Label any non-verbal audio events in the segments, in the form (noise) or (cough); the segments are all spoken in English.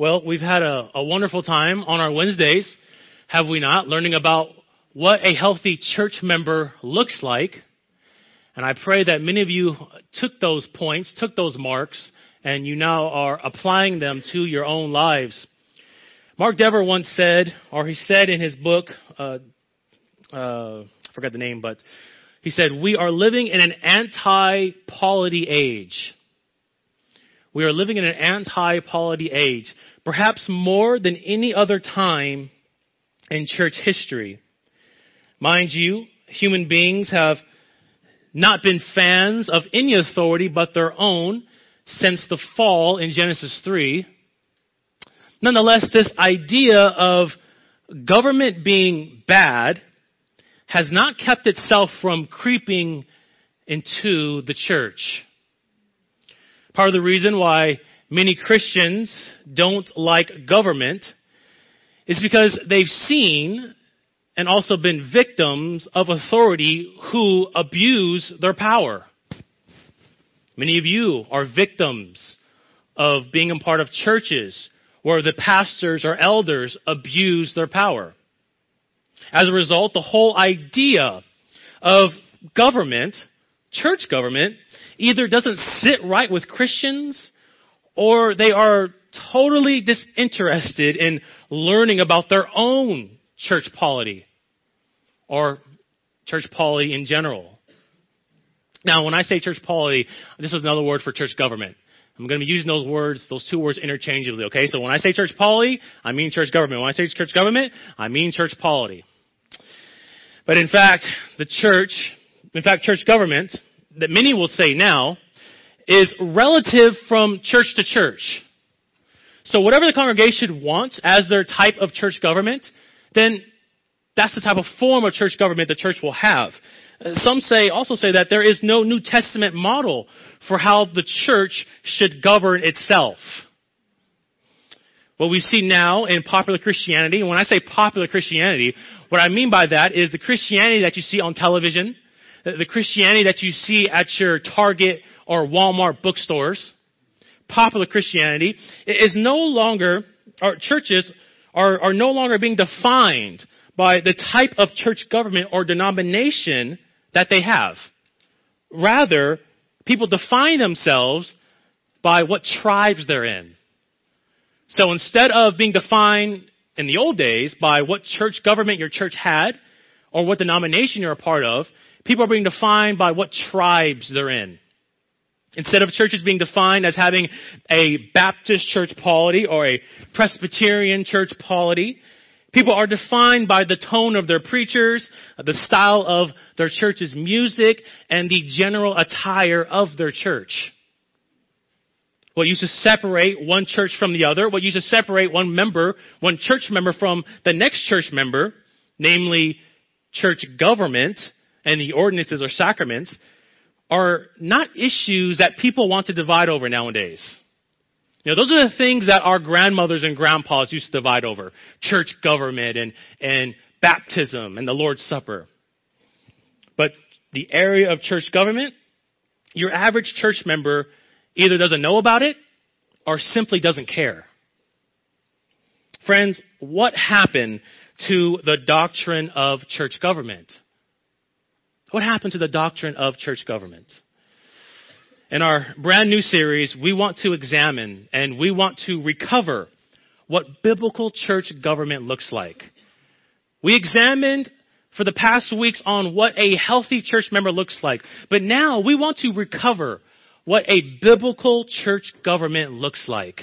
Well, we've had a, a wonderful time on our Wednesdays, have we not, learning about what a healthy church member looks like. And I pray that many of you took those points, took those marks, and you now are applying them to your own lives. Mark Dever once said, or he said in his book, uh, uh, I forgot the name, but he said, We are living in an anti polity age. We are living in an anti polity age, perhaps more than any other time in church history. Mind you, human beings have not been fans of any authority but their own since the fall in Genesis 3. Nonetheless, this idea of government being bad has not kept itself from creeping into the church. Part of the reason why many Christians don't like government is because they've seen and also been victims of authority who abuse their power. Many of you are victims of being a part of churches where the pastors or elders abuse their power. As a result, the whole idea of government, church government, either doesn't sit right with Christians or they are totally disinterested in learning about their own church polity or church polity in general. Now, when I say church polity, this is another word for church government. I'm going to be using those words, those two words interchangeably, okay? So when I say church polity, I mean church government. When I say church government, I mean church polity. But in fact, the church, in fact, church government, that many will say now, is relative from church to church. So whatever the congregation wants as their type of church government, then that's the type of form of church government the church will have. Uh, some say, also say that there is no New Testament model for how the church should govern itself. What we see now in popular Christianity, and when I say popular Christianity, what I mean by that is the Christianity that you see on television, Uh, the Christianity that you see at your Target or Walmart bookstores, popular Christianity is no longer, our churches are, are no longer being defined by the type of church government or denomination that they have. Rather, people define themselves by what tribes they're in. So instead of being defined in the old days by what church government your church had or what denomination you're a part of, people are being defined by what tribes they're in. Instead of churches being defined as having a Baptist church polity or a Presbyterian church polity, people are defined by the tone of their preachers, the style of their church's music, and the general attire of their church. What used to separate one church from the other, what used to separate one member, one church member from the next church member, namely church government and the ordinances or sacraments, are not issues that people want to divide over nowadays. You know, those are the things that our grandmothers and grandpas used to divide over. Church government and, and baptism and the Lord's Supper. But the area of church government, your average church member either doesn't know about it or simply doesn't care. Friends, what happened to the doctrine of church government? What happened to the doctrine of church government? In our brand new series, we want to examine and we want to recover what biblical church government looks like. We examined for the past weeks on what a healthy church member looks like, but now we want to recover what a biblical church government looks like.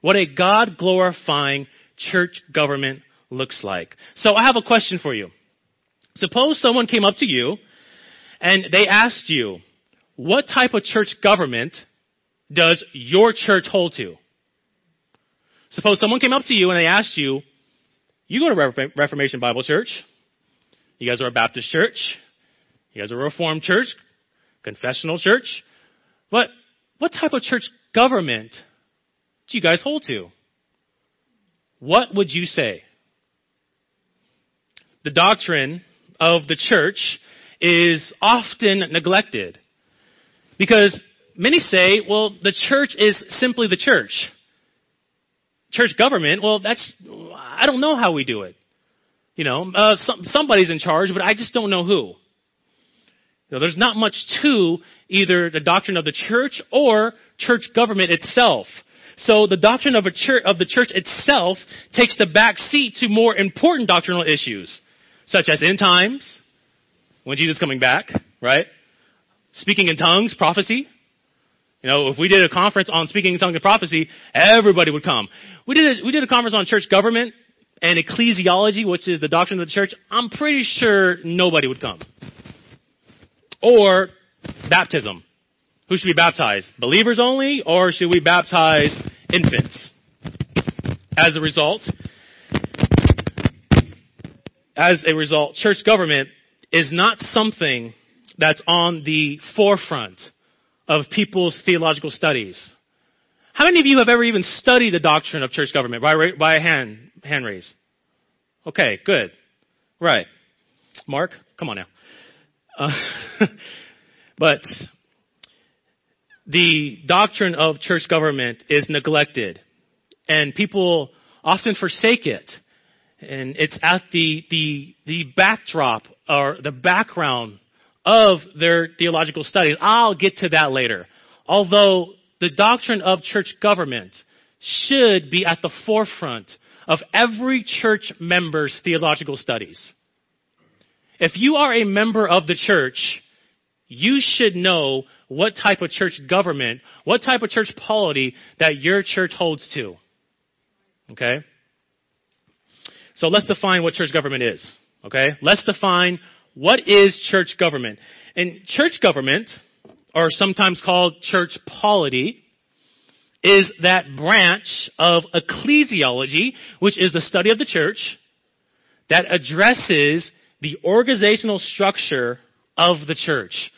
What a God glorifying church government looks like. So I have a question for you. Suppose someone came up to you and they asked you, what type of church government does your church hold to? Suppose someone came up to you and they asked you, you go to Reformation Bible Church. You guys are a Baptist church. You guys are a Reformed church, confessional church. But what type of church government do you guys hold to? What would you say? The doctrine of the church is often neglected because many say, well, the church is simply the church. church government, well, that's, I don't know how we do it. You know, uh, some, somebody's in charge, but I just don't know who. You know, there's not much to either the doctrine of the church or church government itself. So the doctrine of, church, of the church itself takes the back seat to more important doctrinal issues, such as end times, when Jesus is coming back, right? Speaking in tongues, prophecy. You know, if we did a conference on speaking in tongues and prophecy, everybody would come. We did a, we did a conference on church government and ecclesiology, which is the doctrine of the church. I'm pretty sure nobody would come. Or baptism. Who should be baptized? Believers only, or should we baptize infants? As a result, as a result, church government is not something that's on the forefront of people's theological studies. How many of you have ever even studied the doctrine of church government by, by a hand, hand raise? Okay, good. Right. Mark, come on now. Uh, (laughs) but the doctrine of church government is neglected, and people often forsake it. And it's at the, the, the backdrop or the background of their theological studies. I'll get to that later. Although the doctrine of church government should be at the forefront of every church member's theological studies. If you are a member of the church, you should know what type of church government, what type of church polity that your church holds to. Okay? So let's define what church government is. Okay? Let's define what is church government. And church government, or sometimes called church polity, is that branch of ecclesiology, which is the study of the church, that addresses the organizational structure of the church.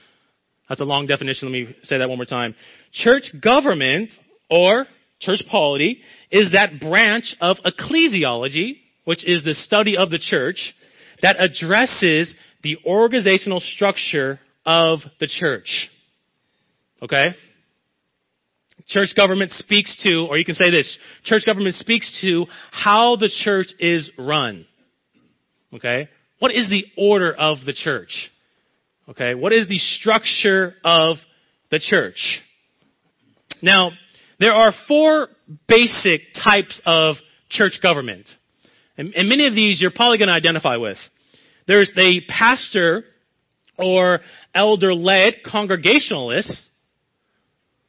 That's a long definition. Let me say that one more time. Church government or church polity is that branch of ecclesiology, which is the study of the church, that addresses the organizational structure of the church. Okay? Church government speaks to, or you can say this, church government speaks to how the church is run. Okay? What is the order of the church? Okay? What is the structure of the church? Now, there are four basic types of church government. And, and many of these you're probably going to identify with. There's the pastor or elder led congregationalists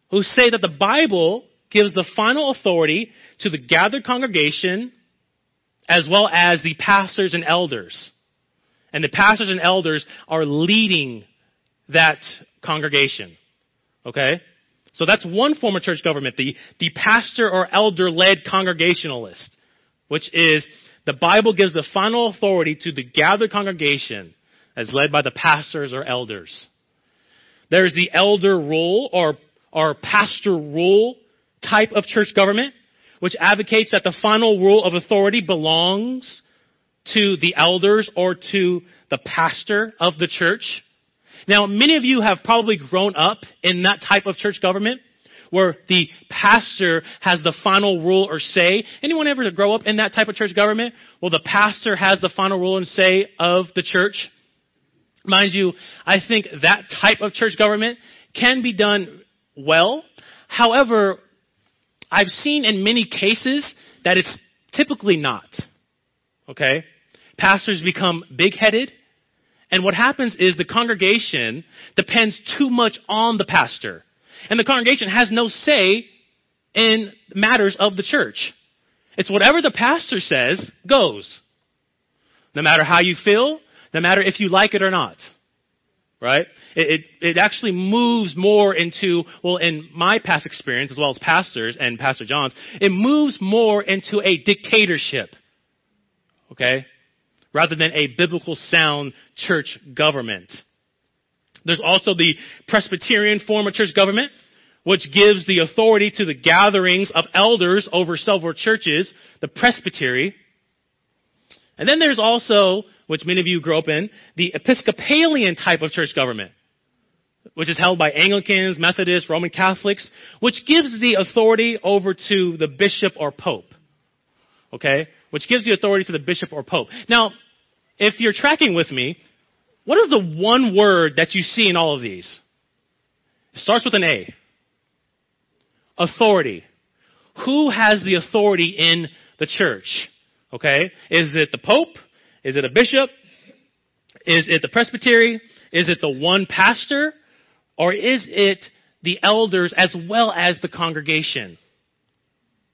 who say that the Bible gives the final authority to the gathered congregation as well as the pastors and elders. And the pastors and elders are leading that congregation. Okay? So that's one form of church government, the, the pastor or elder led congregationalist, which is the Bible gives the final authority to the gathered congregation as led by the pastors or elders. There's the elder rule or, or pastor rule type of church government, which advocates that the final rule of authority belongs to the elders or to the pastor of the church. Now, many of you have probably grown up in that type of church government where the pastor has the final rule or say. Anyone ever grow up in that type of church government? Well, the pastor has the final rule and say of the church. Mind you, I think that type of church government can be done well. However, I've seen in many cases that it's typically not. Okay? Pastors become big headed. And what happens is the congregation depends too much on the pastor. And the congregation has no say in matters of the church. It's whatever the pastor says goes. No matter how you feel, no matter if you like it or not. Right? It, it, it, actually moves more into, well, in my past experience, as well as pastors and Pastor John's, it moves more into a dictatorship. Okay? Rather than a biblical sound church government. There's also the Presbyterian form of church government, which gives the authority to the gatherings of elders over several churches, the presbytery. And then there's also, which many of you grew up in, the Episcopalian type of church government, which is held by Anglicans, Methodists, Roman Catholics, which gives the authority over to the bishop or pope. Okay? Which gives the authority to the bishop or pope. Now, if you're tracking with me, what is the one word that you see in all of these? It starts with an A. Authority. Who has the authority in the church? Okay? Is it the pope? Is it a bishop? Is it the presbytery? Is it the one pastor? Or is it the elders as well as the congregation?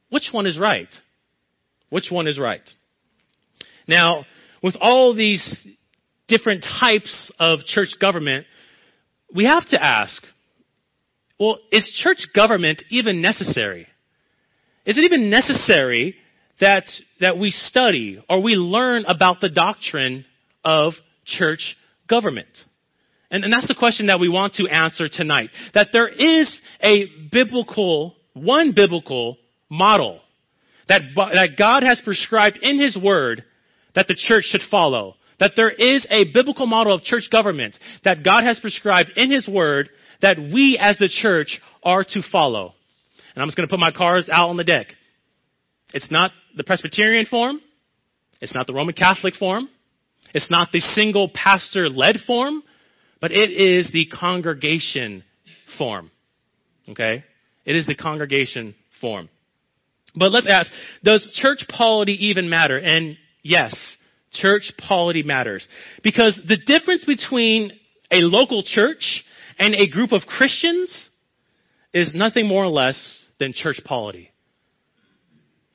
Which one is right? Which one is right? Now, with all these different types of church government, we have to ask, well, is church government even necessary? Is it even necessary that, that we study or we learn about the doctrine of church government? And, and that's the question that we want to answer tonight. That there is a biblical, one biblical model that, that God has prescribed in His Word that the church should follow. That there is a biblical model of church government that God has prescribed in His Word that we as the church are to follow. And I'm just going to put my cards out on the deck. It's not the Presbyterian form. It's not the Roman Catholic form. It's not the single pastor led form, but it is the congregation form. Okay? It is the congregation form. But let's ask, does church polity even matter? And yes, church polity matters. Because the difference between a local church and a group of Christians is nothing more or less than church polity.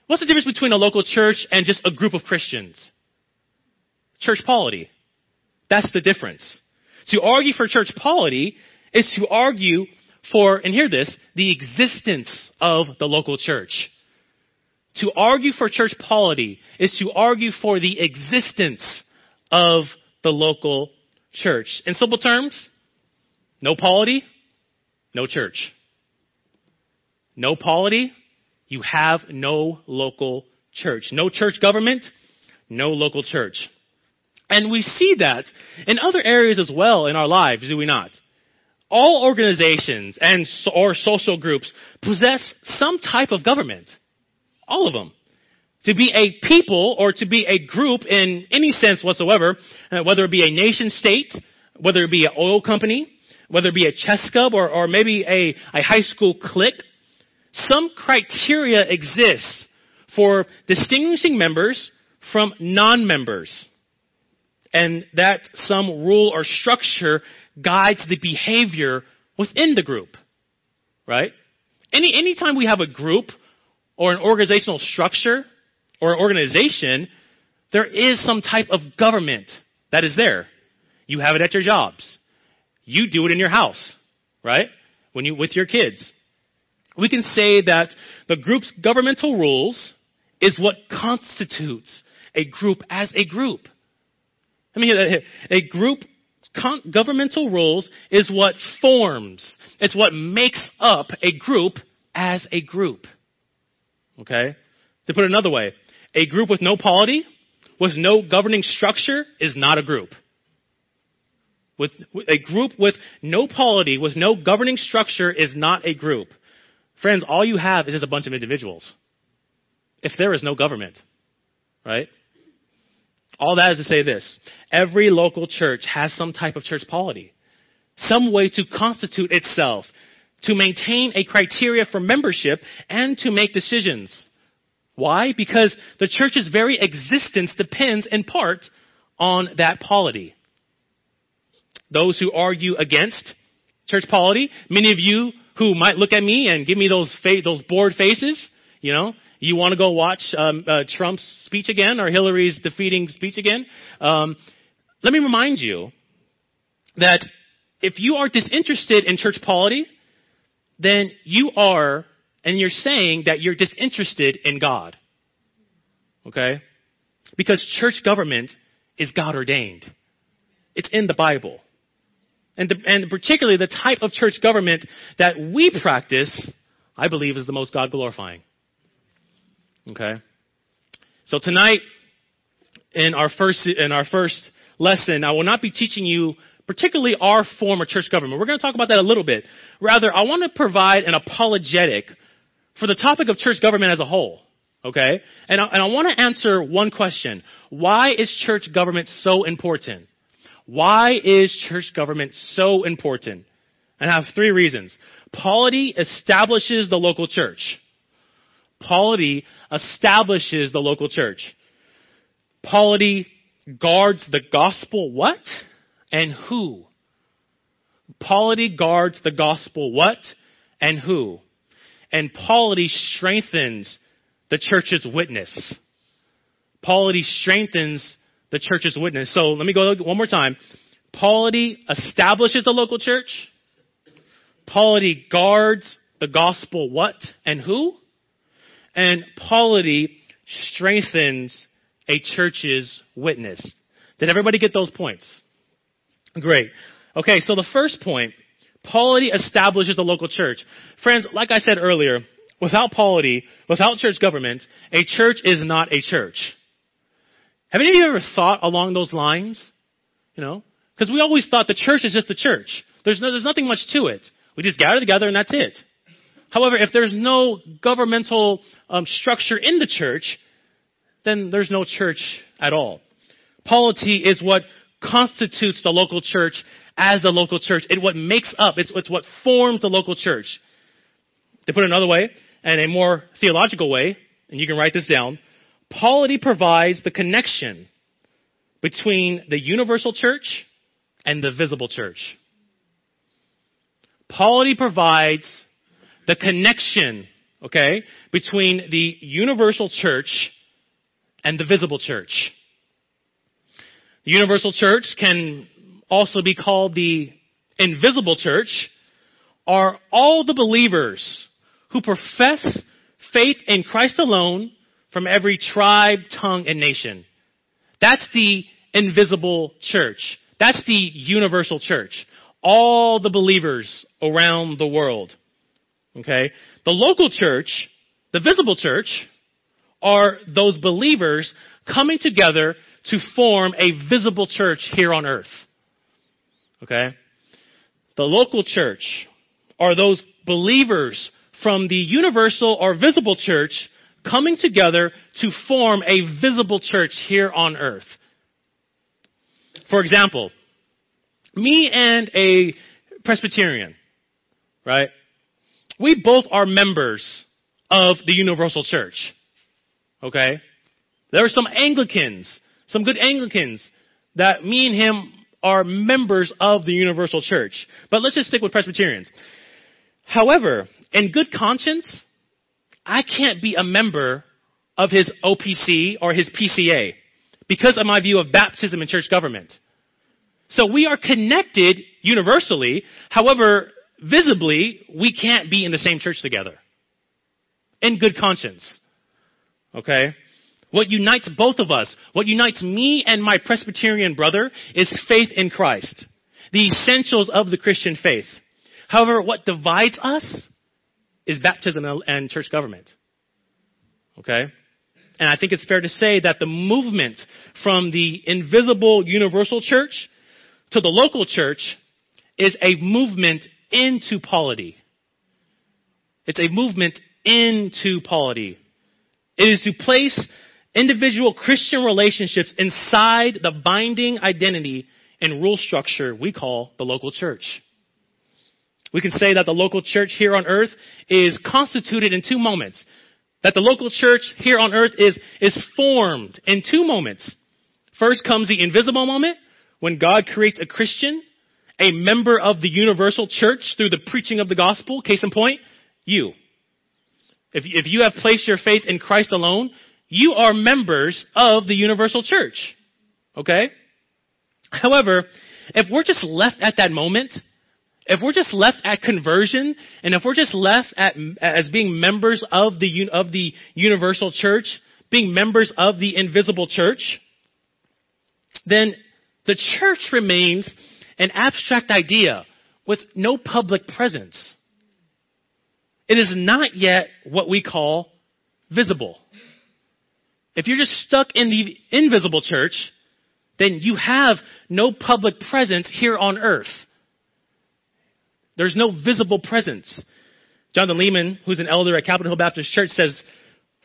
What's the difference between a local church and just a group of Christians? Church polity. That's the difference. To argue for church polity is to argue for, and hear this, the existence of the local church. To argue for church polity is to argue for the existence of the local church. In simple terms, no polity, no church. No polity, you have no local church. No church government, no local church. And we see that in other areas as well in our lives, do we not? All organizations and or social groups possess some type of government. All of them. To be a people or to be a group in any sense whatsoever, uh, whether it be a nation state, whether it be an oil company, whether it be a chess club or, or maybe a, a high school clique, some criteria exists for distinguishing members from non-members. And that some rule or structure guides the behavior within the group. Right? Any, anytime we have a group or an organizational structure or an organization, there is some type of government that is there. You have it at your jobs. You do it in your house, right? When you, with your kids. We can say that the group's governmental rules is what constitutes a group as a group. Let me hear that. A group con- governmental rules is what forms, it's what makes up a group as a group. Okay? To put it another way, a group with no polity, with no governing structure, is not a group. With, a group with no polity, with no governing structure, is not a group. Friends, all you have is just a bunch of individuals. If there is no government, right? All that is to say this. Every local church has some type of church polity. Some way to constitute itself, to maintain a criteria for membership, and to make decisions. Why? Because the church's very existence depends in part on that polity. Those who argue against church polity, many of you who might look at me and give me those fa- those bored faces, you know, you want to go watch um, uh, Trump's speech again or Hillary's defeating speech again? Um, let me remind you that if you are disinterested in church polity, then you are, and you're saying that you're disinterested in God. Okay? Because church government is God ordained. It's in the Bible. And, the, and particularly the type of church government that we practice, I believe is the most God glorifying. Okay? So tonight, in our first, in our first lesson, I will not be teaching you particularly our form of church government. We're going to talk about that a little bit. Rather, I want to provide an apologetic for the topic of church government as a whole. Okay? And I, and I want to answer one question. Why is church government so important? Why is church government so important? And I have three reasons. Polity establishes the local church. Polity establishes the local church. Polity guards the gospel what? And who? Polity guards the gospel what? And who? And polity strengthens the church's witness. Polity strengthens the church's witness. So let me go one more time. Polity establishes the local church. Polity guards the gospel what and who? And polity strengthens a church's witness. Did everybody get those points? Great. Okay, so the first point, polity establishes the local church. Friends, like I said earlier, without polity, without church government, a church is not a church. Have any of you ever thought along those lines? You know, because we always thought the church is just the church. There's no, there's nothing much to it. We just gather together and that's it. However, if there's no governmental um, structure in the church, then there's no church at all. Polity is what constitutes the local church as the local church. It's what makes up, it's, it's what forms the local church. To put it another way, and a more theological way, and you can write this down, polity provides the connection between the universal church and the visible church. Polity provides the connection, okay, between the universal church and the visible church. The universal church can also be called the invisible church are all the believers who profess faith in Christ alone from every tribe, tongue, and nation. That's the invisible church. That's the universal church. All the believers around the world. Okay? The local church, the visible church, are those believers coming together to form a visible church here on earth. Okay? The local church are those believers from the universal or visible church coming together to form a visible church here on earth. For example, me and a Presbyterian, right? We both are members of the universal church. Okay? There are some Anglicans, some good Anglicans that me and him are members of the universal church. But let's just stick with Presbyterians. However, in good conscience, I can't be a member of his OPC or his PCA because of my view of baptism and church government. So we are connected universally. However, visibly, we can't be in the same church together. In good conscience. Okay? What unites both of us, what unites me and my Presbyterian brother is faith in Christ. The essentials of the Christian faith. However, what divides us is baptism and church government. Okay? And I think it's fair to say that the movement from the invisible universal church to the local church is a movement into polity. It's a movement into polity. It is to place individual Christian relationships inside the binding identity and rule structure we call the local church. We can say that the local church here on earth is constituted in two moments. That the local church here on earth is, is formed in two moments. First comes the invisible moment when God creates a Christian, a member of the universal church through the preaching of the gospel. Case in point, you. If, if you have placed your faith in Christ alone, you are members of the universal church. Okay? However, if we're just left at that moment, if we're just left at conversion, and if we're just left at, as being members of the, of the universal church, being members of the invisible church, then the church remains an abstract idea with no public presence. It is not yet what we call visible. If you're just stuck in the invisible church, then you have no public presence here on earth. There's no visible presence. Jonathan Leeman, who's an elder at Capitol Hill Baptist Church, says,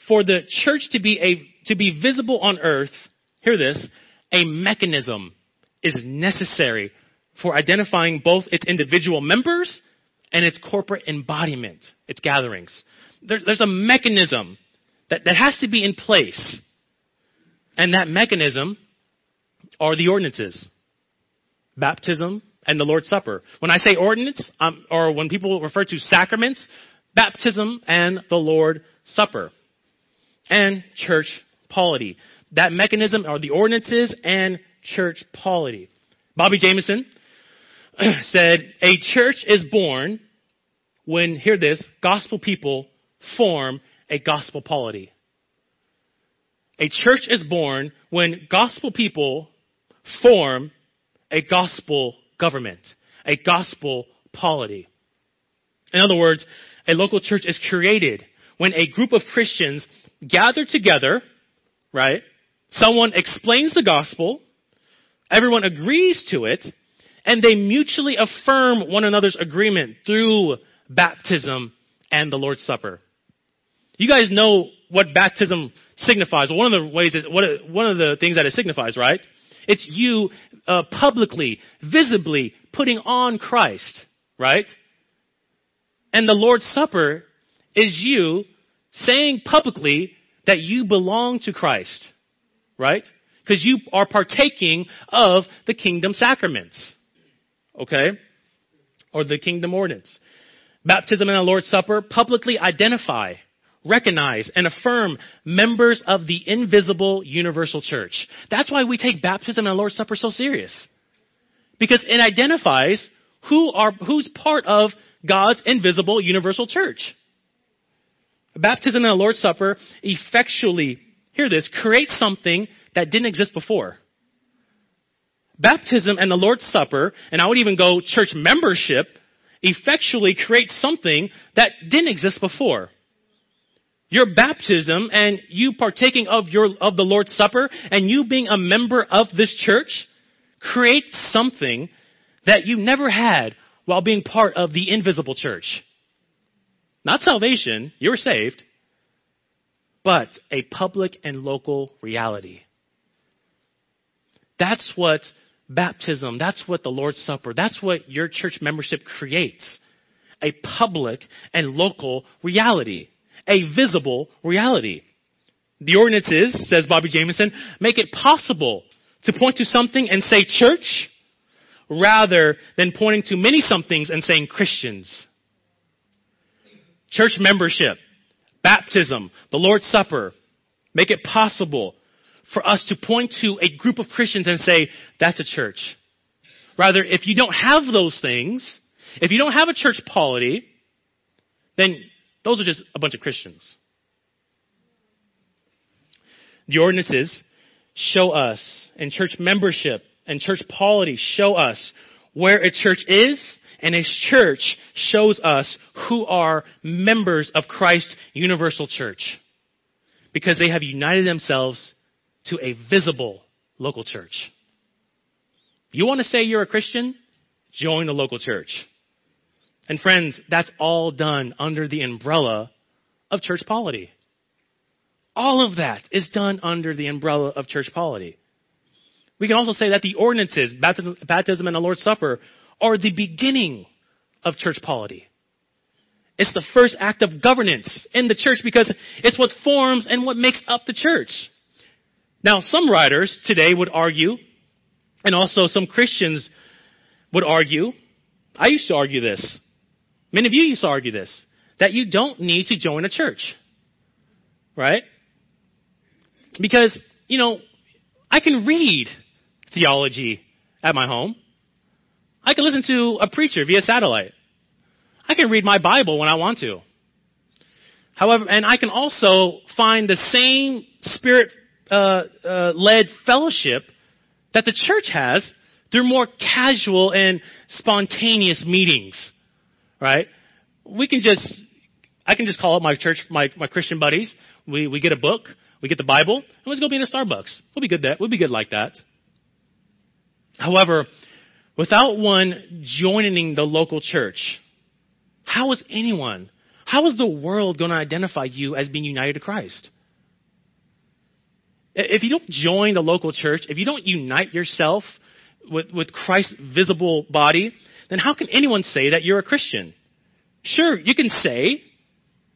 for the church to be a, to be visible on earth, hear this, a mechanism is necessary for identifying both its individual members and its corporate embodiment, its gatherings. There, there's a mechanism that, that has to be in place. And that mechanism are the ordinances. Baptism and the Lord's Supper. When I say ordinance, um, or when people refer to sacraments, baptism and the Lord's Supper. And church polity. That mechanism are the ordinances and church polity. Bobby Jamieson (clears throat) said, a church is born when, hear this, gospel people form a gospel polity. A church is born when gospel people form a gospel government, a gospel polity. In other words, a local church is created when a group of Christians gather together, right? Someone explains the gospel, everyone agrees to it, and they mutually affirm one another's agreement through baptism and the Lord's Supper. You guys know what baptism signifies. One of the ways is one of the things that it signifies, right? It's you uh, publicly, visibly putting on Christ, right? And the Lord's Supper is you saying publicly that you belong to Christ, right? Because you are partaking of the kingdom sacraments, okay? Or the kingdom ordinance. Baptism and the Lord's Supper publicly identify recognize, and affirm members of the invisible universal church. That's why we take baptism and the Lord's Supper so serious. Because it identifies who are, who's part of God's invisible universal church. Baptism and the Lord's Supper effectually, hear this, create something that didn't exist before. Baptism and the Lord's Supper, and I would even go church membership, effectually create something that didn't exist before. Your baptism and you partaking of your, of the Lord's Supper and you being a member of this church creates something that you never had while being part of the invisible church. Not salvation, you're saved, but a public and local reality. That's what baptism, that's what the Lord's Supper, that's what your church membership creates. A public and local reality a visible reality. The ordinances, says Bobby Jamieson, make it possible to point to something and say church rather than pointing to many somethings and saying Christians. Church membership, baptism, the Lord's Supper make it possible for us to point to a group of Christians and say, that's a church. Rather, if you don't have those things, if you don't have a church polity, then those are just a bunch of Christians. The ordinances show us, and church membership and church polity show us where a church is, and a church shows us who are members of Christ's universal church. Because they have united themselves to a visible local church. You want to say you're a Christian? Join the local church. And friends, that's all done under the umbrella of church polity. All of that is done under the umbrella of church polity. We can also say that the ordinances, baptism and the Lord's Supper, are the beginning of church polity. It's the first act of governance in the church because it's what forms and what makes up the church. Now, some writers today would argue, and also some Christians would argue, I used to argue this, Many of you used to argue this that you don't need to join a church. Right? Because, you know, I can read theology at my home. I can listen to a preacher via satellite. I can read my Bible when I want to. However, and I can also find the same spirit uh, uh, led fellowship that the church has through more casual and spontaneous meetings right? We can just, I can just call up my church, my, my Christian buddies. We, we get a book, we get the Bible, and let's go be in a Starbucks. We'll be good that, we'll be good like that. However, without one joining the local church, how is anyone, how is the world going to identify you as being united to Christ? If you don't join the local church, if you don't unite yourself with, with Christ's visible body, then how can anyone say that you're a Christian? Sure, you can say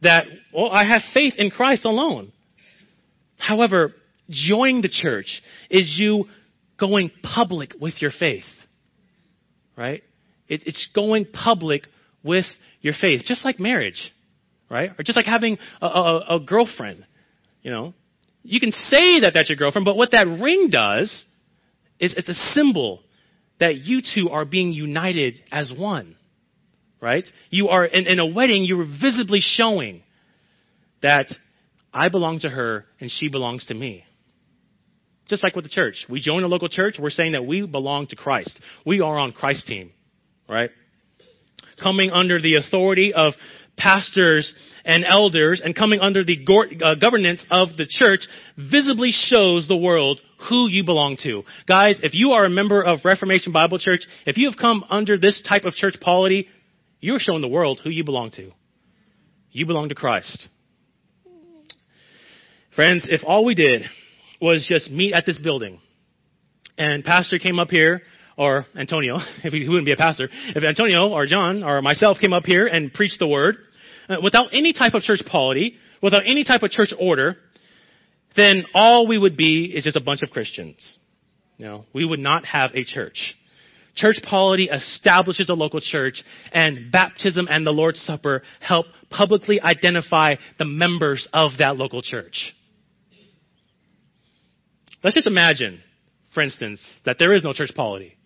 that, well, I have faith in Christ alone. However, joining the church is you going public with your faith. Right? It, it's going public with your faith, just like marriage, right? Or just like having a, a, a girlfriend, you know. You can say that that's your girlfriend, but what that ring does is it's a symbol that you two are being united as one, right? You are, in, in a wedding, you are visibly showing that I belong to her and she belongs to me. Just like with the church. We join a local church, we're saying that we belong to Christ. We are on Christ's team, right? Coming under the authority of pastors and elders and coming under the uh, governance of the church visibly shows the world who you belong to. Guys, if you are a member of Reformation Bible Church, if you have come under this type of church polity, you're showing the world who you belong to. You belong to Christ. Friends, if all we did was just meet at this building and pastor came up here or Antonio, (laughs) if he wouldn't be a pastor, if Antonio or John or myself came up here and preached the word uh, without any type of church polity, without any type of church order, then all we would be is just a bunch of Christians. You know, we would not have a church. Church polity establishes a local church, and baptism and the Lord's Supper help publicly identify the members of that local church. Let's just imagine, for instance, that there is no church polity.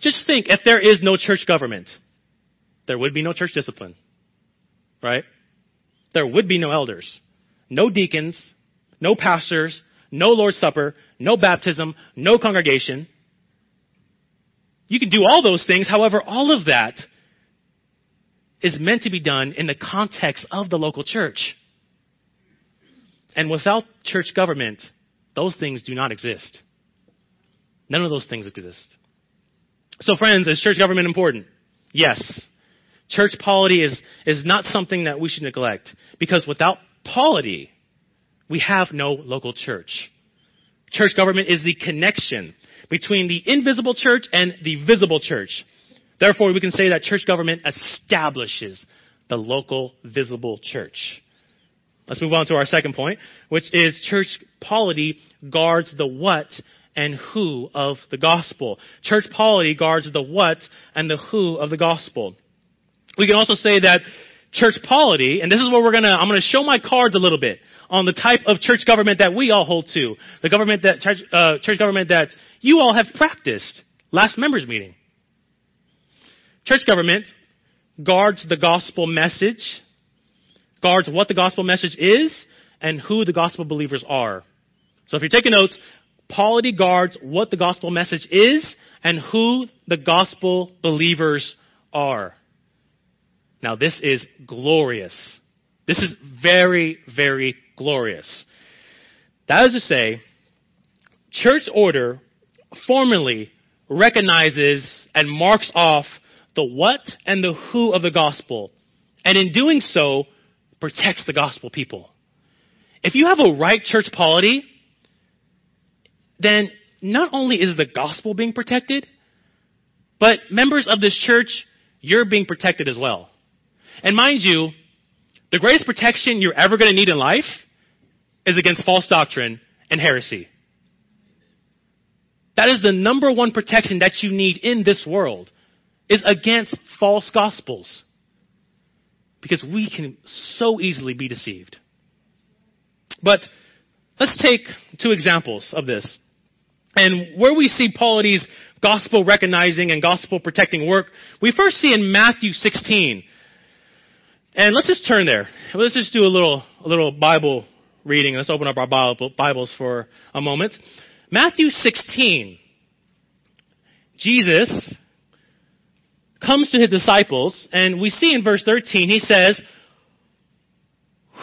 Just think if there is no church government, there would be no church discipline. Right? There would be no elders, no deacons, no pastors, no Lord's Supper, no baptism, no congregation. You can do all those things. However, all of that is meant to be done in the context of the local church. And without church government, those things do not exist. None of those things exist. So, friends, is church government important? Yes. Church polity is, is not something that we should neglect because without polity, we have no local church. Church government is the connection between the invisible church and the visible church. Therefore, we can say that church government establishes the local visible church. Let's move on to our second point, which is church polity guards the what and who of the gospel. Church polity guards the what and the who of the gospel. We can also say that church polity, and this is where we're gonna, I'm gonna show my cards a little bit on the type of church government that we all hold to. The government that, church, uh, church government that you all have practiced last members meeting. Church government guards the gospel message, guards what the gospel message is, and who the gospel believers are. So if you're taking notes, polity guards what the gospel message is and who the gospel believers are. Now, this is glorious. This is very, very glorious. That is to say, church order formally recognizes and marks off the what and the who of the gospel, and in doing so, protects the gospel people. If you have a right church polity, then not only is the gospel being protected, but members of this church, you're being protected as well. And mind you, the greatest protection you're ever going to need in life is against false doctrine and heresy. That is the number one protection that you need in this world is against false gospels. Because we can so easily be deceived. But let's take two examples of this. And where we see polity's gospel recognizing and gospel protecting work, we first see in Matthew 16. And let's just turn there. Let's just do a little, a little Bible reading. Let's open up our Bibles for a moment. Matthew 16. Jesus comes to his disciples, and we see in verse 13, he says,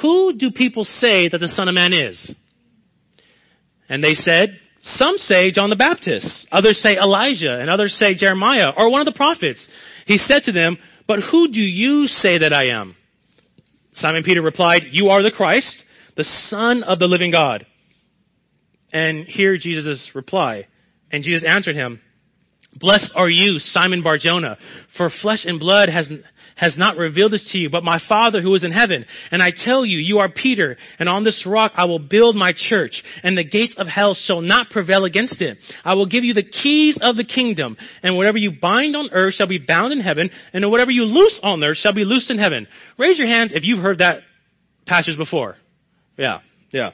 Who do people say that the Son of Man is? And they said, some say John the Baptist, others say Elijah, and others say Jeremiah, or one of the prophets. He said to them, But who do you say that I am? Simon Peter replied, You are the Christ, the Son of the living God. And hear Jesus' reply. And Jesus answered him, Blessed are you, Simon Barjona, for flesh and blood has, has not revealed this to you, but my Father who is in heaven. And I tell you, you are Peter, and on this rock I will build my church, and the gates of hell shall not prevail against it. I will give you the keys of the kingdom, and whatever you bind on earth shall be bound in heaven, and whatever you loose on earth shall be loosed in heaven. Raise your hands if you've heard that passage before. Yeah, yeah.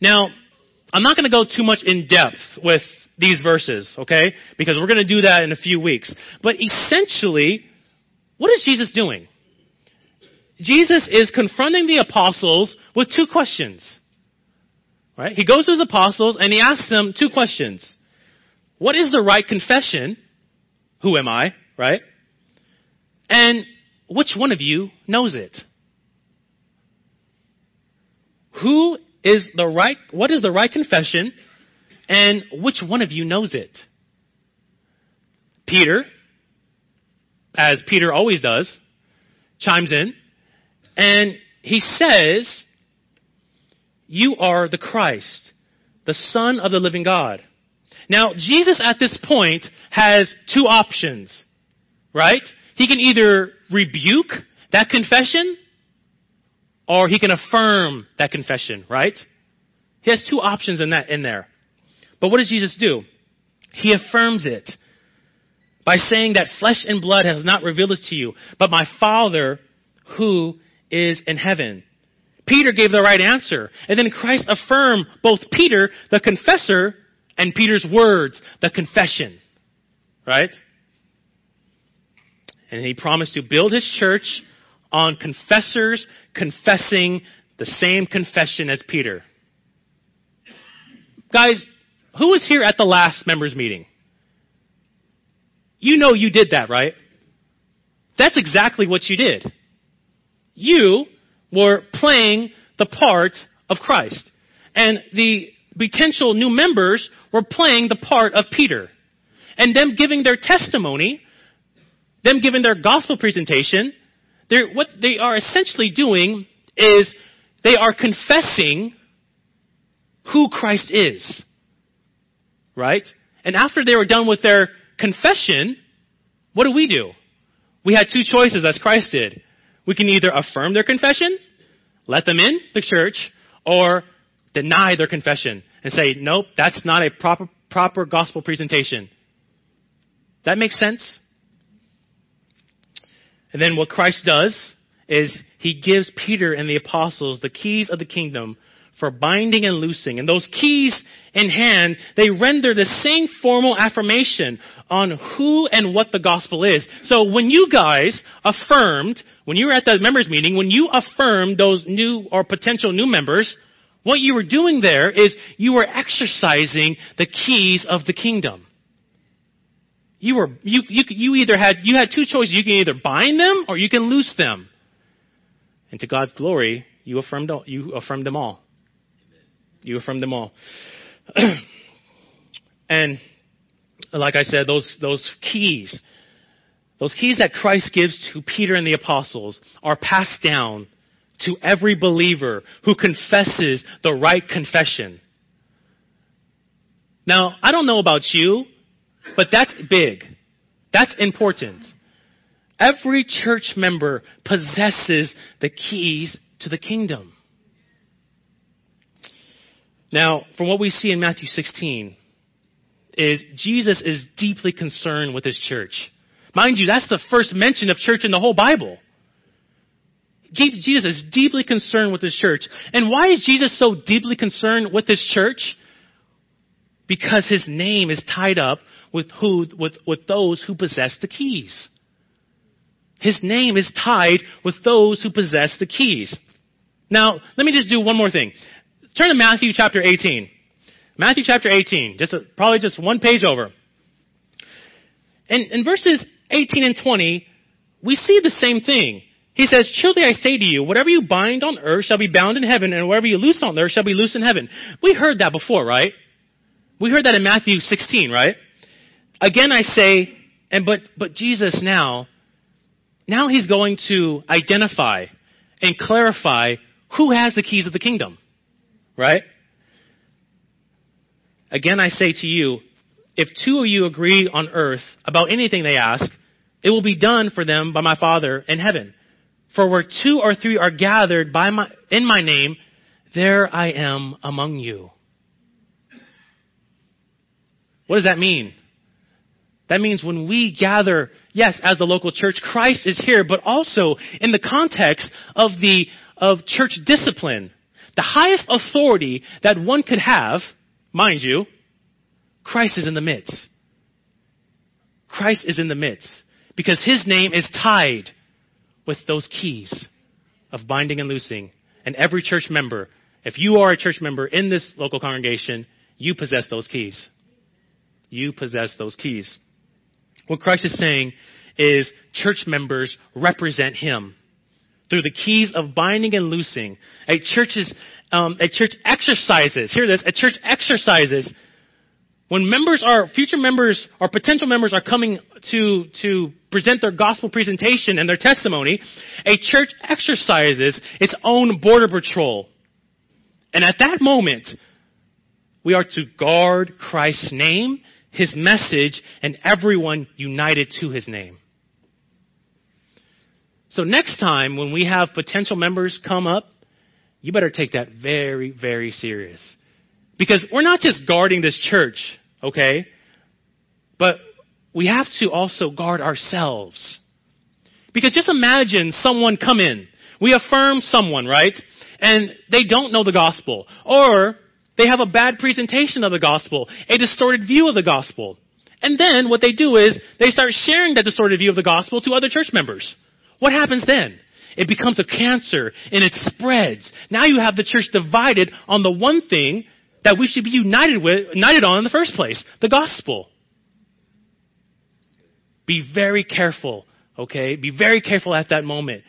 Now, I'm not going to go too much in depth with these verses, okay? Because we're going to do that in a few weeks. But essentially, what is Jesus doing? Jesus is confronting the apostles with two questions. Right? He goes to his apostles and he asks them two questions. What is the right confession? Who am I? Right? And which one of you knows it? Who is the right, what is the right confession? And which one of you knows it? Peter, as Peter always does, chimes in, and he says, You are the Christ, the Son of the living God. Now, Jesus at this point has two options, right? He can either rebuke that confession or he can affirm that confession, right? He has two options in that in there. But what does Jesus do? He affirms it by saying that flesh and blood has not revealed this to you, but my Father who is in heaven. Peter gave the right answer. And then Christ affirmed both Peter, the confessor, and Peter's words, the confession. Right? And he promised to build his church on confessors confessing the same confession as Peter. Guys, who was here at the last members meeting? You know you did that, right? That's exactly what you did. You were playing the part of Christ. And the potential new members were playing the part of Peter. And them giving their testimony, them giving their gospel presentation, what they are essentially doing is they are confessing who Christ is. Right? And after they were done with their confession, what do we do? We had two choices as Christ did. We can either affirm their confession, let them in the church, or deny their confession and say, nope, that's not a proper, proper gospel presentation. That makes sense? And then what Christ does is he gives Peter and the apostles the keys of the kingdom for binding and loosing. And those keys in hand, they render the same formal affirmation on who and what the gospel is. So when you guys affirmed, when you were at the members meeting, when you affirmed those new or potential new members, what you were doing there is you were exercising the keys of the kingdom. You were you you you either had you had two choices. You can either bind them or you can loose them. And to God's glory, you affirmed you affirmed them all. You affirmed them all. (clears throat) and like I said, those those keys, those keys that Christ gives to Peter and the apostles are passed down to every believer who confesses the right confession. Now, I don't know about you, but that's big. That's important. Every church member possesses the keys to the kingdom. Now, from what we see in Matthew 16, is Jesus is deeply concerned with his church. Mind you, that's the first mention of church in the whole Bible. Jesus is deeply concerned with his church. And why is Jesus so deeply concerned with his church? Because his name is tied up with who, with, with those who possess the keys. His name is tied with those who possess the keys. Now, let me just do one more thing. Turn to Matthew chapter 18. Matthew chapter 18, just a, probably just one page over. And in verses 18 and 20, we see the same thing. He says, Truly I say to you, whatever you bind on earth shall be bound in heaven, and whatever you loose on earth shall be loosed in heaven. We heard that before, right? We heard that in Matthew 16, right? Again, I say, and but, but Jesus now, now he's going to identify and clarify who has the keys of the kingdom, right? Again, I say to you, if two of you agree on earth about anything they ask, it will be done for them by my Father in heaven. For where two or three are gathered by my, in my name, there I am among you. What does that mean? That means when we gather, yes, as the local church, Christ is here, but also in the context of the, of church discipline. The highest authority that one could have, mind you, Christ is in the midst. Christ is in the midst because his name is tied with those keys of binding and loosing. And every church member, if you are a church member in this local congregation, you possess those keys. You possess those keys. What Christ is saying is church members represent him through the keys of binding and loosing. A church's um, a church exercises. Hear this. A church exercises when members are, future members or potential members are coming to, to present their gospel presentation and their testimony, a church exercises its own border patrol. And at that moment, we are to guard Christ's name, His message, and everyone united to His name. So next time when we have potential members come up, you better take that very, very serious. Because we're not just guarding this church okay? But we have to also guard ourselves. Because just imagine someone come in. We affirm someone, right? And they don't know the gospel. Or they have a bad presentation of the gospel, a distorted view of the gospel. And then what they do is they start sharing that distorted view of the gospel to other church members. What happens then? It becomes a cancer and it spreads. Now you have the church divided on the one thing that we should be united with, united on in the first place, the gospel. Be very careful, okay? Be very careful at that moment.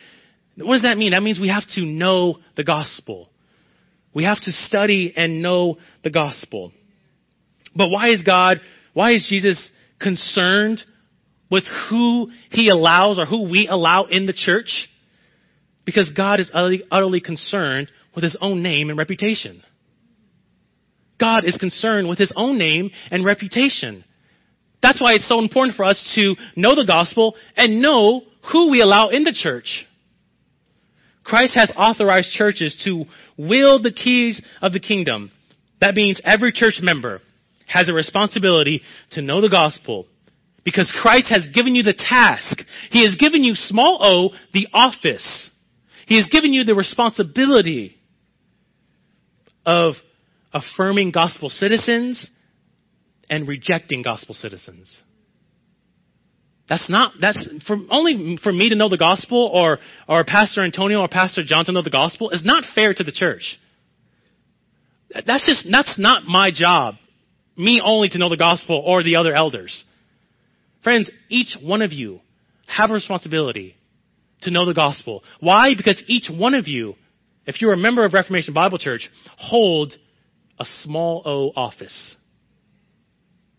What does that mean? That means we have to know the gospel. We have to study and know the gospel. But why is God, why is Jesus concerned with who he allows or who we allow in the church? Because God is utterly, utterly concerned with his own name and reputation. God is concerned with his own name and reputation. That's why it's so important for us to know the gospel and know who we allow in the church. Christ has authorized churches to wield the keys of the kingdom. That means every church member has a responsibility to know the gospel because Christ has given you the task. He has given you, small o, the office. He has given you the responsibility of affirming gospel citizens and rejecting gospel citizens. That's not, that's for, only for me to know the gospel or, or Pastor Antonio or Pastor John to know the gospel is not fair to the church. That's just, that's not my job. Me only to know the gospel or the other elders. Friends, each one of you have a responsibility to know the gospel. Why? Because each one of you, if you're a member of Reformation Bible Church, hold a small o office.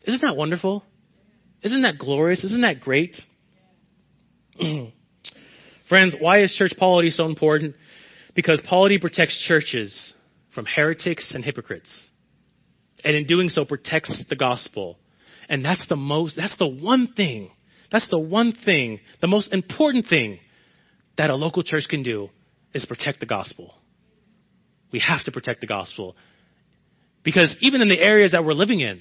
Isn't that wonderful? Isn't that glorious? Isn't that great? (clears throat) Friends, why is church polity so important? Because polity protects churches from heretics and hypocrites. And in doing so protects the gospel. And that's the most, that's the one thing, that's the one thing, the most important thing that a local church can do is protect the gospel. We have to protect the gospel. Because even in the areas that we're living in,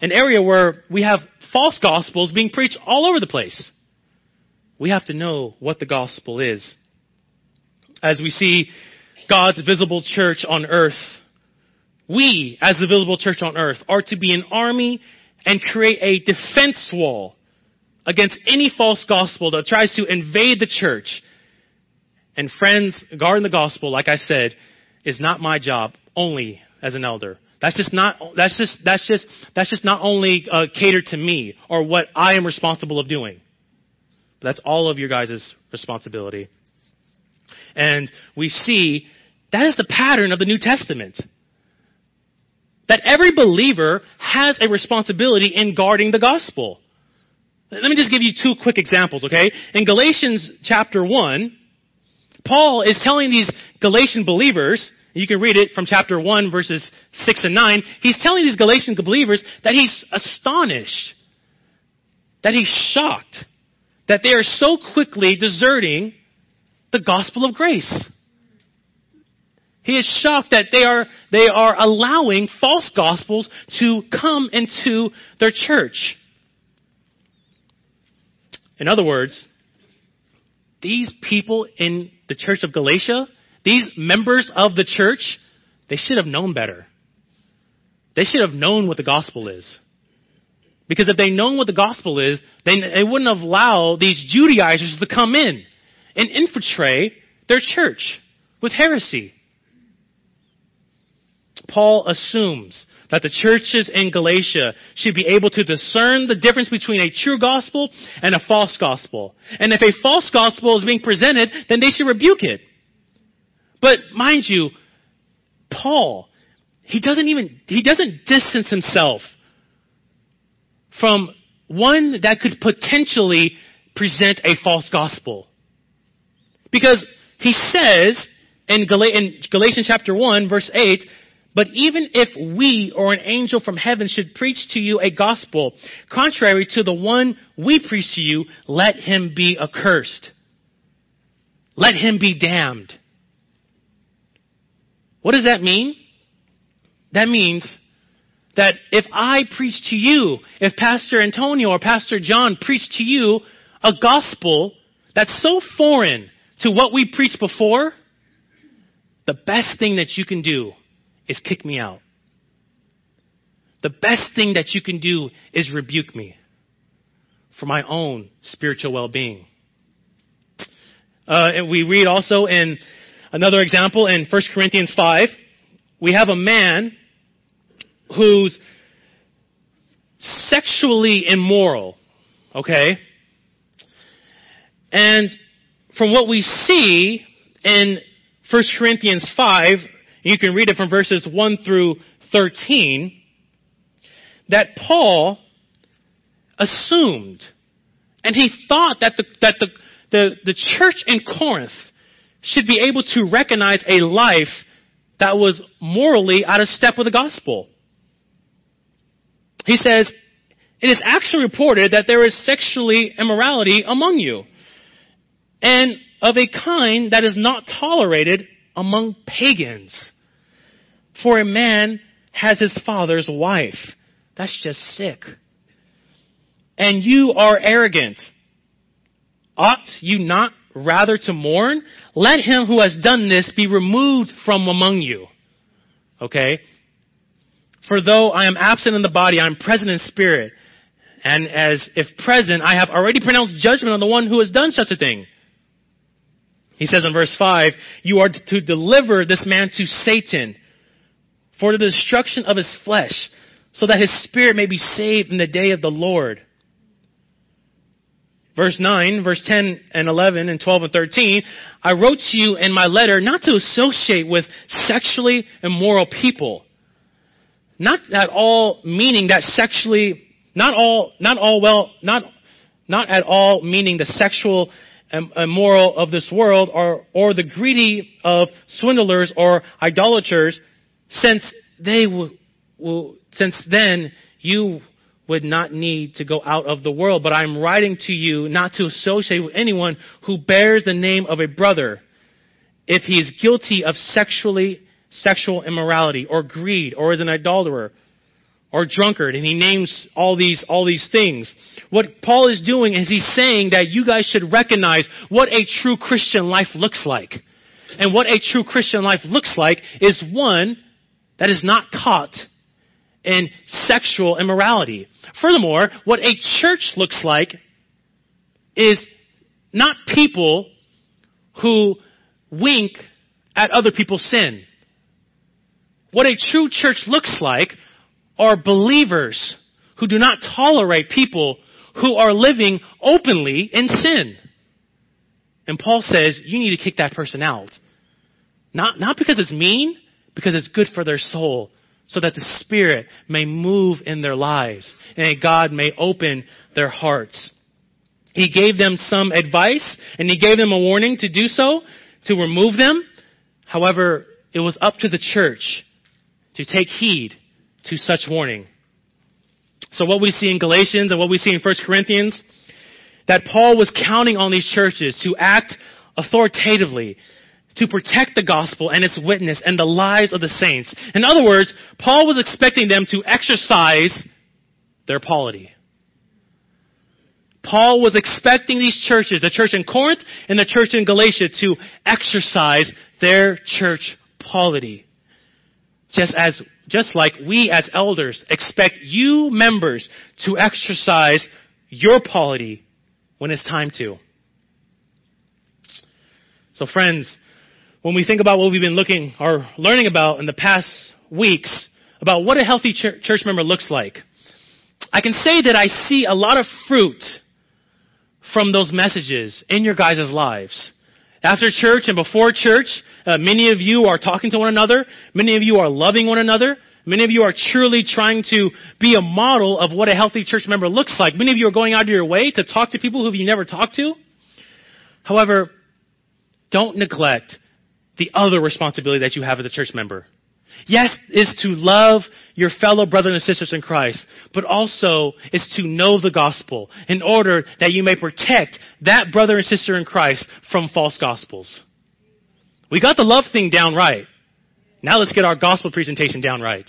an area where we have false gospels being preached all over the place, we have to know what the gospel is. As we see God's visible church on earth, we, as the visible church on earth, are to be an army and create a defense wall against any false gospel that tries to invade the church. And friends, guarding the gospel, like I said, is not my job only as an elder. That's just not, that's just, that's just, that's just not only uh, catered to me or what I am responsible of doing. But that's all of your guys' responsibility. And we see that is the pattern of the New Testament. That every believer has a responsibility in guarding the gospel. Let me just give you two quick examples, okay? In Galatians chapter 1, Paul is telling these Galatian believers, you can read it from chapter 1 verses 6 and 9, he's telling these Galatian believers that he's astonished, that he's shocked, that they are so quickly deserting the gospel of grace. He is shocked that they are, they are allowing false gospels to come into their church. In other words, these people in the church of Galatia, these members of the church, they should have known better. They should have known what the gospel is. Because if they known what the gospel is, then they wouldn't have allowed these Judaizers to come in and infiltrate their church with heresy. Paul assumes that the churches in Galatia should be able to discern the difference between a true gospel and a false gospel. And if a false gospel is being presented, then they should rebuke it. But mind you, Paul, he doesn't even, he doesn't distance himself from one that could potentially present a false gospel. Because he says in, Galatians chapter 1 verse 8, but even if we or an angel from heaven should preach to you a gospel contrary to the one we preach to you, let him be accursed. Let him be damned. What does that mean? That means that if I preach to you, if Pastor Antonio or Pastor John preach to you a gospel that's so foreign to what we preached before, the best thing that you can do is kick me out. The best thing that you can do is rebuke me for my own spiritual well being. Uh, and we read also in another example in 1 Corinthians 5, we have a man who's sexually immoral, okay? And from what we see in 1 Corinthians 5, you can read it from verses 1 through 13, that Paul assumed and he thought that the, that the, the, the church in Corinth should be able to recognize a life that was morally out of step with the gospel. He says, it is actually reported that there is sexually immorality among you, and of a kind that is not tolerated among pagans. For a man has his father's wife. That's just sick. And you are arrogant. Ought you not rather to mourn? Let him who has done this be removed from among you. Okay? For though I am absent in the body, I am present in spirit. And as if present, I have already pronounced judgment on the one who has done such a thing. He says in verse 5, You are to deliver this man to Satan for the destruction of his flesh, so that his spirit may be saved in the day of the Lord. Verse 9, verse 10 and 11 and 12 and 13, I wrote to you in my letter not to associate with sexually immoral people. Not at all meaning that sexually, not all, not all well, not, not at all meaning the sexual immoral of this world or, or the greedy of swindlers or idolaters since they will, will, since then you would not need to go out of the world, but I'm writing to you not to associate with anyone who bears the name of a brother. If he is guilty of sexually sexual immorality or greed or is an idolater or drunkard and he names all these all these things what paul is doing is he's saying that you guys should recognize what a true christian life looks like and what a true christian life looks like is one that is not caught in sexual immorality. Furthermore, what a church looks like is not people who wink at other people's sin. What a true church looks like are believers who do not tolerate people who are living openly in sin. And Paul says, you need to kick that person out. Not, not because it's mean, because it's good for their soul so that the Spirit may move in their lives and God may open their hearts. He gave them some advice and he gave them a warning to do so to remove them. However, it was up to the church to take heed to such warning. So what we see in Galatians and what we see in 1 Corinthians, that Paul was counting on these churches to act authoritatively, to protect the gospel and its witness and the lives of the saints. In other words, Paul was expecting them to exercise their polity. Paul was expecting these churches, the church in Corinth and the church in Galatia, to exercise their church polity. Just as, just like we as elders expect you members to exercise your polity when it's time to. So friends, when we think about what we've been looking or learning about in the past weeks about what a healthy church member looks like, I can say that I see a lot of fruit from those messages in your guys' lives. After church and before church, uh, many of you are talking to one another. Many of you are loving one another. Many of you are truly trying to be a model of what a healthy church member looks like. Many of you are going out of your way to talk to people who you never talked to. However, don't neglect the other responsibility that you have as a church member. Yes, is to love your fellow brothers and sisters in Christ, but also is to know the gospel in order that you may protect that brother and sister in Christ from false gospels. We got the love thing down right. Now let's get our gospel presentation down right.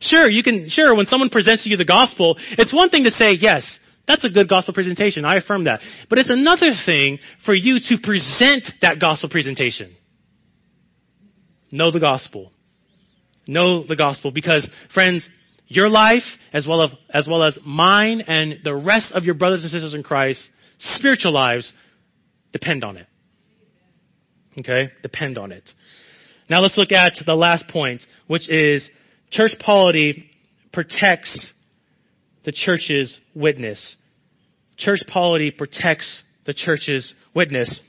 Sure, you can, sure, when someone presents to you the gospel, it's one thing to say, yes, that's a good gospel presentation. I affirm that. But it's another thing for you to present that gospel presentation. Know the gospel. Know the gospel because, friends, your life, as well as, as well as mine and the rest of your brothers and sisters in Christ, spiritual lives, depend on it. Okay? Depend on it. Now let's look at the last point, which is church polity protects the church's witness. Church polity protects the church's witness.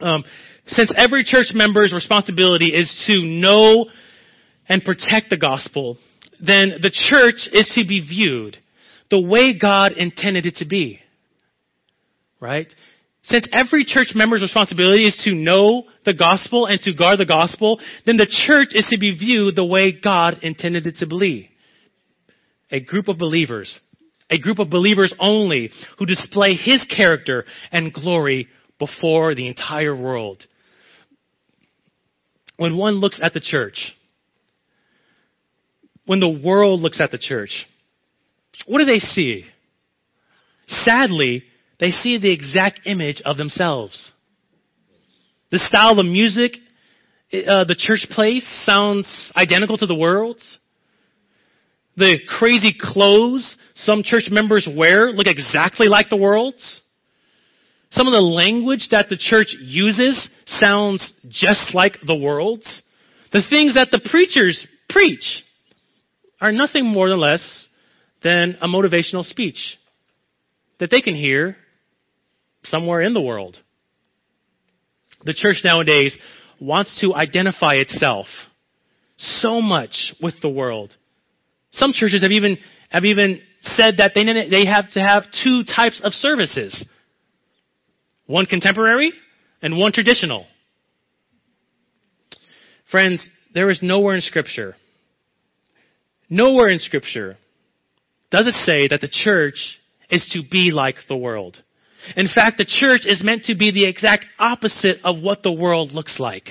Um, since every church member's responsibility is to know and protect the gospel, then the church is to be viewed the way God intended it to be. Right? Since every church member's responsibility is to know the gospel and to guard the gospel, then the church is to be viewed the way God intended it to be. A group of believers, a group of believers only who display His character and glory before the entire world. When one looks at the church, when the world looks at the church, what do they see? Sadly, they see the exact image of themselves. The style of music uh, the church plays sounds identical to the world's. The crazy clothes some church members wear look exactly like the world's. Some of the language that the church uses sounds just like the world's. The things that the preachers preach are nothing more or less than a motivational speech that they can hear somewhere in the world. The church nowadays wants to identify itself so much with the world. Some churches have even have even said that they they have to have two types of services. One contemporary and one traditional. Friends, there is nowhere in scripture nowhere in scripture does it say that the church is to be like the world. In fact, the church is meant to be the exact opposite of what the world looks like.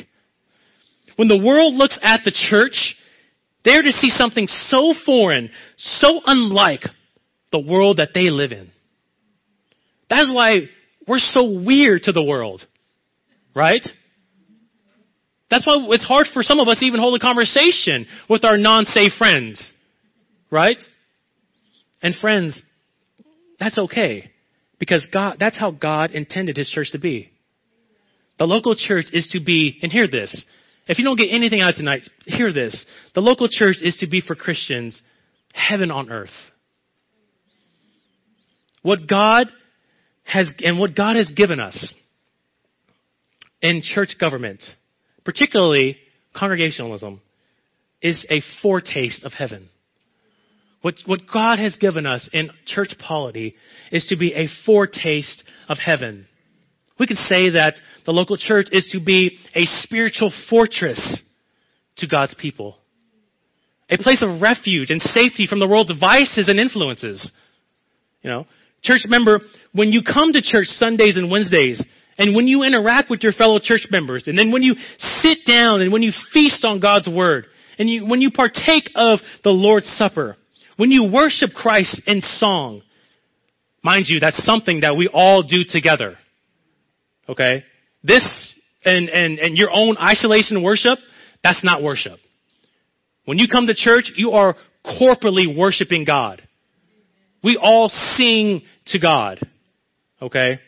When the world looks at the church, they're to see something so foreign, so unlike the world that they live in. That's why we're so weird to the world. Right? That's why it's hard for some of us to even hold a conversation with our non-safe friends. Right? And friends, that's okay. Because God, that's how God intended His church to be. The local church is to be, and hear this. If you don't get anything out tonight, hear this. The local church is to be for Christians heaven on earth. What God has, and what God has given us in church government, particularly congregationalism, is a foretaste of heaven. What, what God has given us in church polity is to be a foretaste of heaven. We could say that the local church is to be a spiritual fortress to God's people. A place of refuge and safety from the world's vices and influences. You know, church member, when you come to church Sundays and Wednesdays, and when you interact with your fellow church members, and then when you sit down and when you feast on God's Word, and you, when you partake of the Lord's Supper, when you worship Christ in song, mind you, that's something that we all do together. Okay? This and, and, and your own isolation worship, that's not worship. When you come to church, you are corporately worshiping God. We all sing to God. Okay?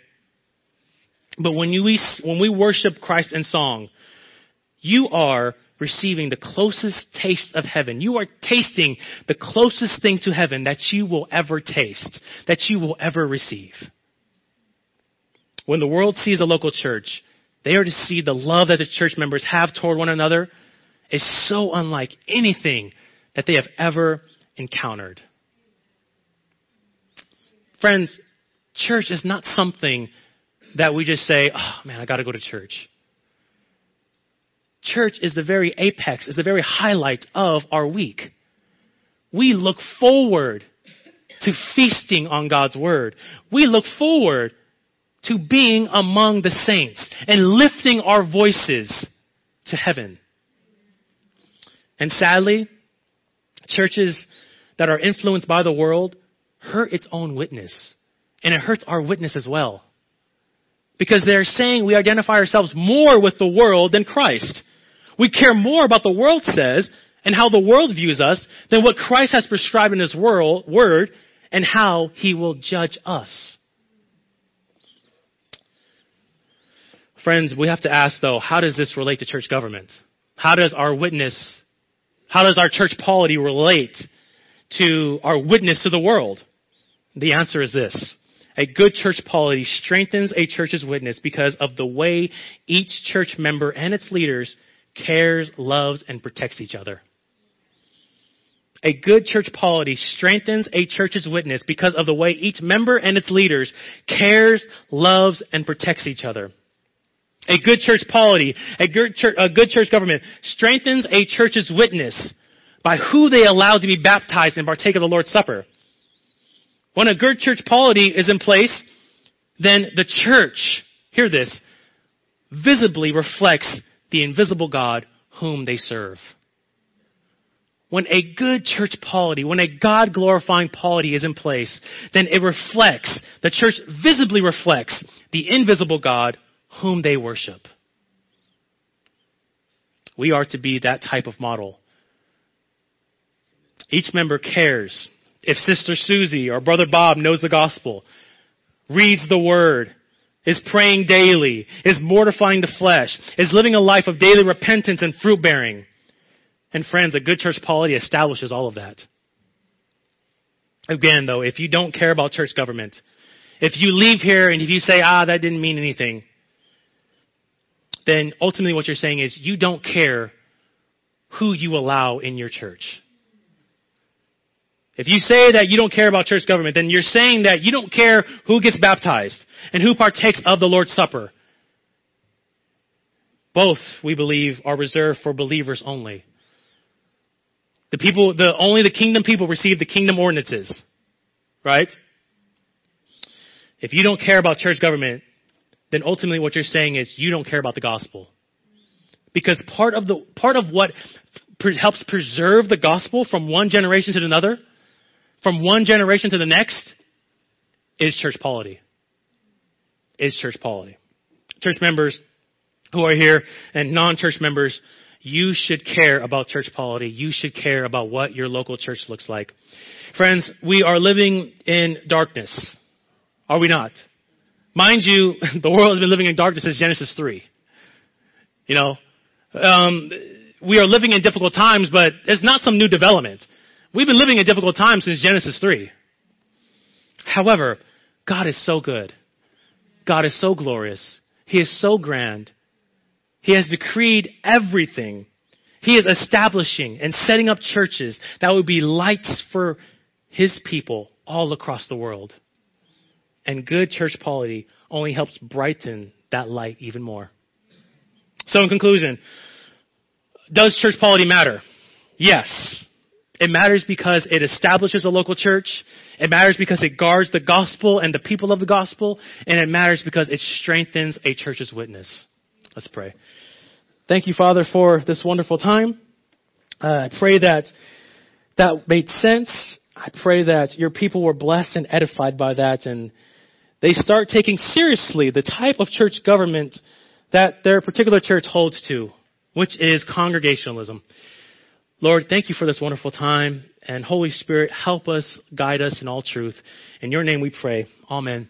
But when you, when we worship Christ in song, you are receiving the closest taste of heaven. You are tasting the closest thing to heaven that you will ever taste, that you will ever receive. When the world sees a local church, they are to see the love that the church members have toward one another is so unlike anything that they have ever encountered. Friends, church is not something that we just say, oh man, I gotta go to church. Church is the very apex, is the very highlight of our week. We look forward to feasting on God's word. We look forward to being among the saints and lifting our voices to heaven. And sadly, churches that are influenced by the world hurt its own witness. And it hurts our witness as well. Because they're saying we identify ourselves more with the world than Christ. We care more about the world says and how the world views us than what Christ has prescribed in his world, word and how he will judge us. Friends, we have to ask though, how does this relate to church government? How does our witness, how does our church polity relate to our witness to the world? The answer is this. A good church polity strengthens a church's witness because of the way each church member and its leaders cares, loves, and protects each other. A good church polity strengthens a church's witness because of the way each member and its leaders cares, loves, and protects each other. A good church polity, a good church, a good church government strengthens a church's witness by who they allow to be baptized and partake of the Lord's Supper. When a good church polity is in place, then the church, hear this, visibly reflects the invisible God whom they serve. When a good church polity, when a God glorifying polity is in place, then it reflects, the church visibly reflects the invisible God whom they worship. We are to be that type of model. Each member cares if Sister Susie or Brother Bob knows the gospel, reads the word, is praying daily, is mortifying the flesh, is living a life of daily repentance and fruit bearing. And friends, a good church polity establishes all of that. Again, though, if you don't care about church government, if you leave here and if you say, ah, that didn't mean anything, then ultimately what you're saying is you don't care who you allow in your church. If you say that you don't care about church government, then you're saying that you don't care who gets baptized and who partakes of the Lord's Supper. Both, we believe, are reserved for believers only. The people, the, only the kingdom people receive the kingdom ordinances. Right? If you don't care about church government, then ultimately what you're saying is you don't care about the gospel. Because part of the, part of what helps preserve the gospel from one generation to another from one generation to the next is church polity. Is church polity. Church members who are here and non-church members, you should care about church polity. You should care about what your local church looks like. Friends, we are living in darkness. Are we not? Mind you, (laughs) the world has been living in darkness since Genesis 3. You know, um, we are living in difficult times, but it's not some new development. We've been living in difficult times since Genesis 3. However, God is so good. God is so glorious. He is so grand. He has decreed everything. He is establishing and setting up churches that would be lights for His people all across the world. and good church polity only helps brighten that light even more. So, in conclusion, does church polity matter? Yes. It matters because it establishes a local church. It matters because it guards the gospel and the people of the gospel. And it matters because it strengthens a church's witness. Let's pray. Thank you, Father, for this wonderful time. Uh, I pray that that made sense. I pray that your people were blessed and edified by that and they start taking seriously the type of church government that their particular church holds to, which is congregationalism. Lord, thank you for this wonderful time. And Holy Spirit, help us, guide us in all truth. In your name we pray. Amen.